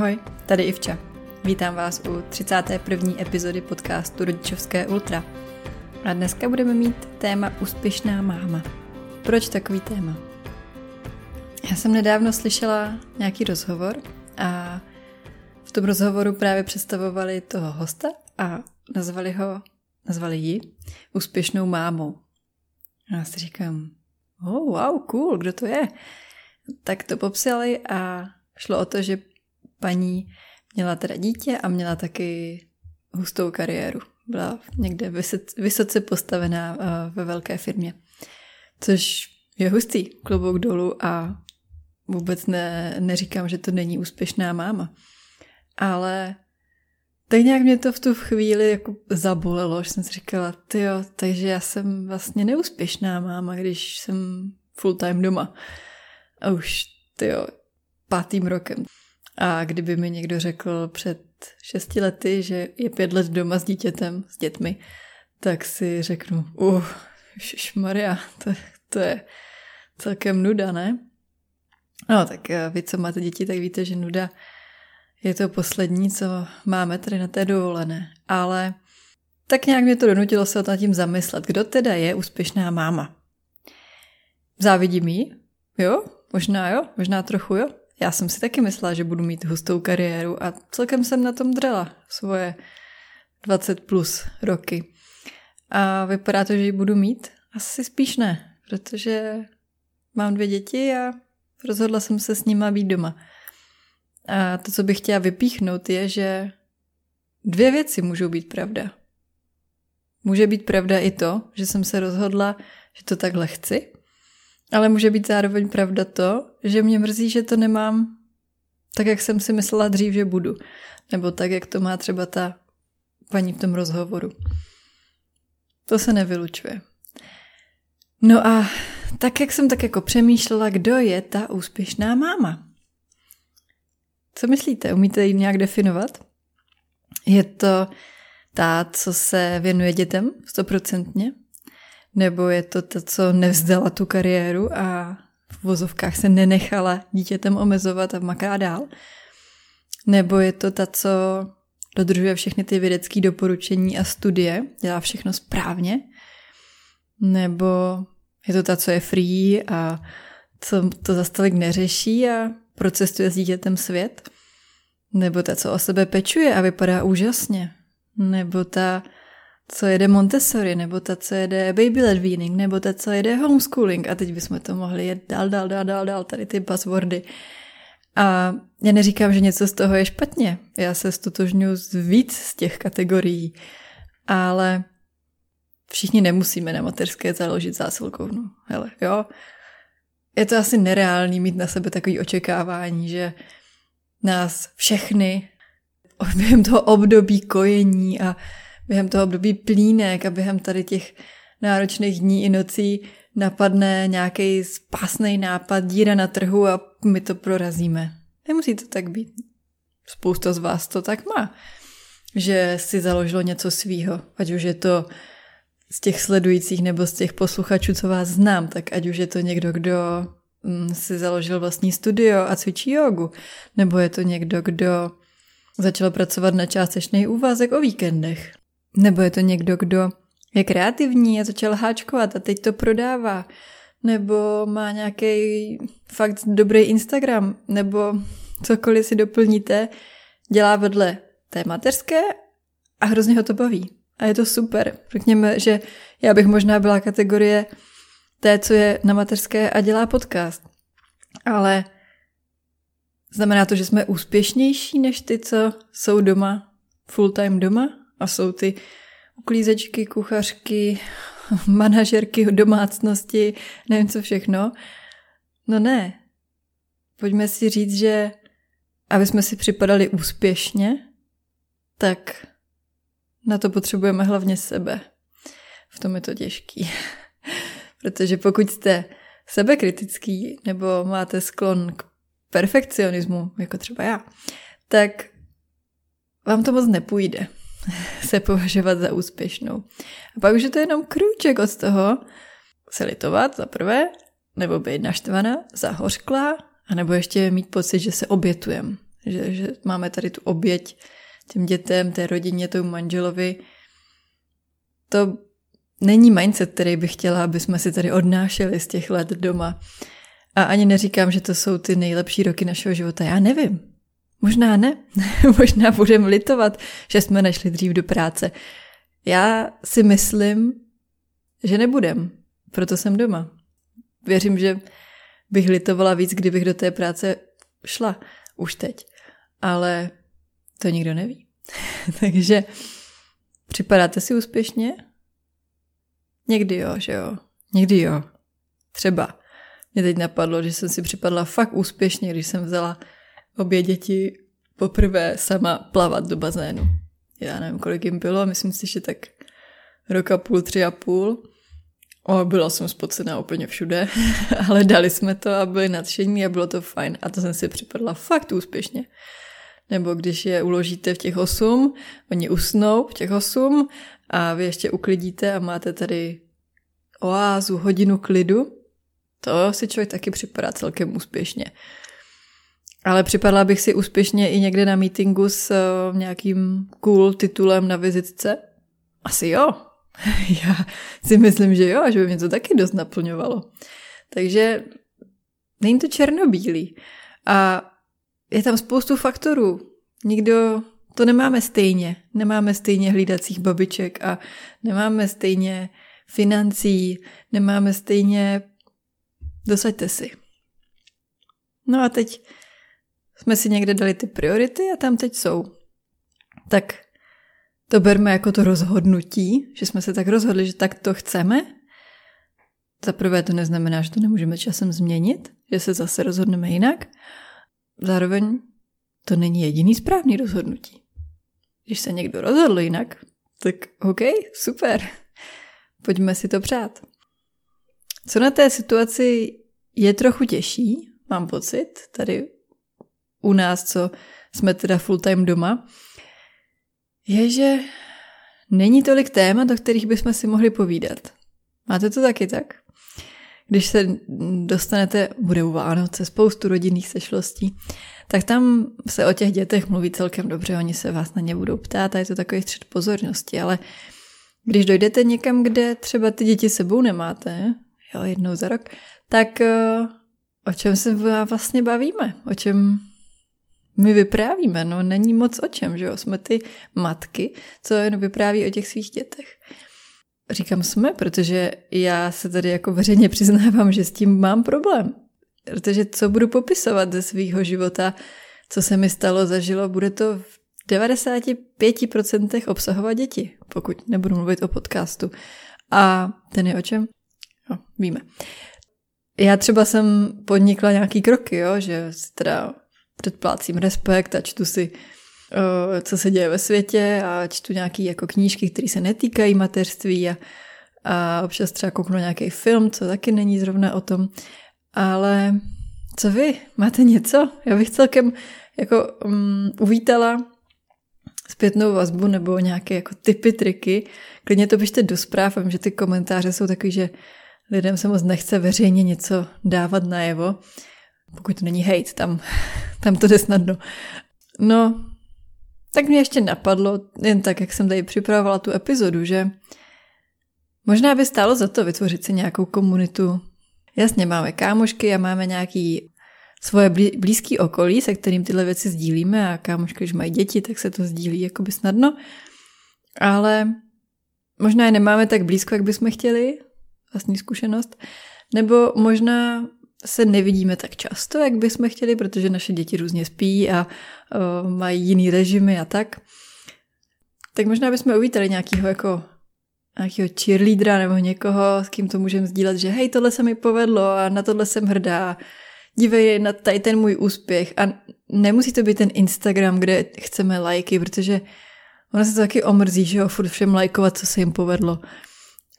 Ahoj, tady Ivča. Vítám vás u 31. epizody podcastu Rodičovské Ultra. A dneska budeme mít téma Úspěšná máma. Proč takový téma? Já jsem nedávno slyšela nějaký rozhovor a v tom rozhovoru právě představovali toho hosta a nazvali ho, nazvali ji Úspěšnou mámou. A já si říkám, oh, wow, cool, kdo to je? Tak to popsali a šlo o to, že paní měla teda dítě a měla taky hustou kariéru. Byla někde vysoce postavená eh, ve velké firmě. Což je hustý, klobouk dolů a vůbec ne, neříkám, že to není úspěšná máma. Ale tak nějak mě to v tu chvíli jako zabolelo, že jsem si říkala, jo, takže já jsem vlastně neúspěšná máma, když jsem full time doma. A už, jo, pátým rokem. A kdyby mi někdo řekl před šesti lety, že je pět let doma s dítětem, s dětmi, tak si řeknu, uh, Maria, to, to je celkem nuda, ne? No, tak eh, vy, co máte děti, tak víte, že nuda je to poslední, co máme tady na té dovolené. Ale tak nějak mě to donutilo se nad tím zamyslet. Kdo teda je úspěšná máma? Závidím jí? Jo? Možná jo? Možná trochu jo? Já jsem si taky myslela, že budu mít hustou kariéru a celkem jsem na tom drela svoje 20 plus roky. A vypadá to, že ji budu mít? Asi spíš ne, protože mám dvě děti a rozhodla jsem se s nima být doma. A to, co bych chtěla vypíchnout, je, že dvě věci můžou být pravda. Může být pravda i to, že jsem se rozhodla, že to takhle chci, ale může být zároveň pravda to, že mě mrzí, že to nemám tak, jak jsem si myslela dřív, že budu. Nebo tak, jak to má třeba ta paní v tom rozhovoru. To se nevylučuje. No a tak, jak jsem tak jako přemýšlela, kdo je ta úspěšná máma? Co myslíte? Umíte ji nějak definovat? Je to ta, co se věnuje dětem stoprocentně? Nebo je to ta, co nevzdala tu kariéru a v vozovkách se nenechala dítětem omezovat a maká dál? Nebo je to ta, co dodržuje všechny ty vědecké doporučení a studie, dělá všechno správně? Nebo je to ta, co je free a co to za stolik neřeší a procestuje s dítětem svět? Nebo ta, co o sebe pečuje a vypadá úžasně? Nebo ta, co jede Montessori, nebo ta, co jede baby led weaning, nebo ta, co jede homeschooling. A teď bychom to mohli jet dál, dál, dál, dál, dál, tady ty buzzwordy. A já neříkám, že něco z toho je špatně. Já se stotožňuji z víc z těch kategorií. Ale všichni nemusíme na mateřské založit zásilkovnu. Hele, jo. Je to asi nereálný mít na sebe takový očekávání, že nás všechny během toho období kojení a během toho období plínek a během tady těch náročných dní i nocí napadne nějaký spásný nápad, díra na trhu a my to prorazíme. Nemusí to tak být. Spousta z vás to tak má, že si založilo něco svýho, ať už je to z těch sledujících nebo z těch posluchačů, co vás znám, tak ať už je to někdo, kdo mm, si založil vlastní studio a cvičí jogu, nebo je to někdo, kdo začal pracovat na částečný úvazek o víkendech, nebo je to někdo, kdo je kreativní a začal háčkovat a teď to prodává. Nebo má nějaký fakt dobrý Instagram, nebo cokoliv si doplníte, dělá vedle té mateřské a hrozně ho to baví. A je to super. Řekněme, že já bych možná byla kategorie té, co je na mateřské a dělá podcast. Ale znamená to, že jsme úspěšnější než ty, co jsou doma, full time doma? A jsou ty uklízečky, kuchařky, manažerky domácnosti, nevím co všechno. No ne. Pojďme si říct, že aby jsme si připadali úspěšně, tak na to potřebujeme hlavně sebe. V tom je to těžký. Protože pokud jste sebekritický nebo máte sklon k perfekcionismu, jako třeba já, tak vám to moc nepůjde. se považovat za úspěšnou. A pak už je to jenom krůček od toho se litovat za prvé, nebo být naštvaná, zahořklá, anebo ještě mít pocit, že se obětujem. že, že máme tady tu oběť těm dětem, té rodině, tomu manželovi. To není mindset, který bych chtěla, aby jsme si tady odnášeli z těch let doma. A ani neříkám, že to jsou ty nejlepší roky našeho života. Já nevím. Možná ne. Možná budeme litovat, že jsme nešli dřív do práce. Já si myslím, že nebudem. Proto jsem doma. Věřím, že bych litovala víc, kdybych do té práce šla už teď. Ale to nikdo neví. Takže připadáte si úspěšně? Někdy jo, že jo. Někdy jo. Třeba. Mě teď napadlo, že jsem si připadla fakt úspěšně, když jsem vzala obě děti poprvé sama plavat do bazénu. Já nevím, kolik jim bylo, myslím si, že tak roka půl, tři a půl. O, byla jsem spocená úplně všude, ale dali jsme to a byli nadšení a bylo to fajn. A to jsem si připadla fakt úspěšně. Nebo když je uložíte v těch osm, oni usnou v těch osm a vy ještě uklidíte a máte tady oázu, hodinu klidu, to si člověk taky připadá celkem úspěšně. Ale připadla bych si úspěšně i někde na meetingu s uh, nějakým cool titulem na vizitce? Asi jo. Já si myslím, že jo, a že by mě to taky dost naplňovalo. Takže není to černobílý. A je tam spoustu faktorů. Nikdo to nemáme stejně. Nemáme stejně hlídacích babiček a nemáme stejně financí, nemáme stejně... Dosaďte si. No a teď jsme si někde dali ty priority a tam teď jsou. Tak to berme jako to rozhodnutí, že jsme se tak rozhodli, že tak to chceme. Za prvé to neznamená, že to nemůžeme časem změnit, že se zase rozhodneme jinak. Zároveň to není jediný správný rozhodnutí. Když se někdo rozhodl jinak, tak OK, super, pojďme si to přát. Co na té situaci je trochu těžší, mám pocit, tady u nás, co jsme teda full time doma, je, že není tolik témat, o kterých bychom si mohli povídat. Máte to taky tak? Když se dostanete, bude u Vánoce, spoustu rodinných sešlostí, tak tam se o těch dětech mluví celkem dobře, oni se vás na ně budou ptát a je to takový střed pozornosti, ale když dojdete někam, kde třeba ty děti sebou nemáte, jo, jednou za rok, tak eh, o čem se vlastně bavíme? O čem my vyprávíme, no není moc o čem, že jo, jsme ty matky, co jen vypráví o těch svých dětech. Říkám jsme, protože já se tady jako veřejně přiznávám, že s tím mám problém. Protože co budu popisovat ze svého života, co se mi stalo, zažilo, bude to v 95% obsahovat děti, pokud nebudu mluvit o podcastu. A ten je o čem? No, víme. Já třeba jsem podnikla nějaký kroky, jo, že teda předplácím respekt a čtu si, eh, co se děje ve světě a čtu nějaké jako knížky, které se netýkají mateřství a, a občas třeba kouknu nějaký film, co taky není zrovna o tom. Ale co vy? Máte něco? Já bych celkem jako um, uvítala zpětnou vazbu nebo nějaké jako typy, triky. Klidně to pište do zpráv, vím, že ty komentáře jsou takový, že lidem se moc nechce veřejně něco dávat najevo. Pokud to není hate, tam, tam to jde snadno. No, tak mě ještě napadlo, jen tak, jak jsem tady připravovala tu epizodu, že možná by stálo za to vytvořit si nějakou komunitu. Jasně, máme kámošky a máme nějaký svoje blízký okolí, se kterým tyhle věci sdílíme a kámošky, když mají děti, tak se to sdílí jakoby snadno. Ale možná je nemáme tak blízko, jak bychom chtěli, vlastní zkušenost, nebo možná se nevidíme tak často, jak bychom chtěli, protože naše děti různě spí a uh, mají jiný režimy a tak. Tak možná bychom uvítali nějakého jako nějakého cheerleadera nebo někoho, s kým to můžeme sdílet, že hej, tohle se mi povedlo a na tohle jsem hrdá. Dívej na tady ten můj úspěch. A nemusí to být ten Instagram, kde chceme lajky, protože ono se to taky omrzí, že jo, furt všem lajkovat, co se jim povedlo.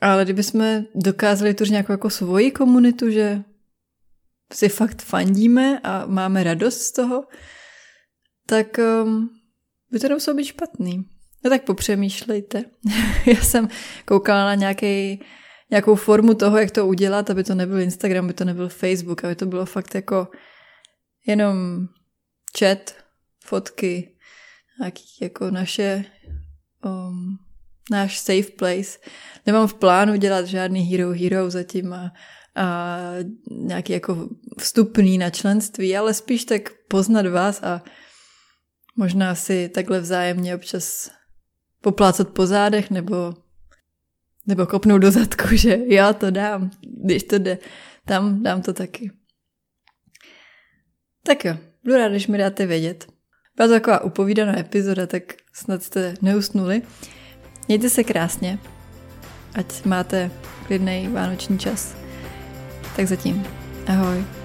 Ale kdybychom dokázali tu nějakou jako svoji komunitu, že si fakt fandíme a máme radost z toho, tak um, by to nemuselo být špatný. No tak popřemýšlejte. Já jsem koukala na nějaký, nějakou formu toho, jak to udělat, aby to nebyl Instagram, aby to nebyl Facebook, aby to bylo fakt jako jenom chat fotky, nějaký jako naše, um, náš safe place. Nemám v plánu dělat žádný hero hero zatím a, nějaký jako vstupný na členství, ale spíš tak poznat vás a možná si takhle vzájemně občas poplácat po zádech nebo, nebo kopnout do zadku, že já to dám, když to jde tam, dám to taky. Tak jo, budu rád, když mi dáte vědět. Byla to taková upovídaná epizoda, tak snad jste neusnuli. Mějte se krásně, ať máte klidný vánoční čas. Tak zatím. Ahoj.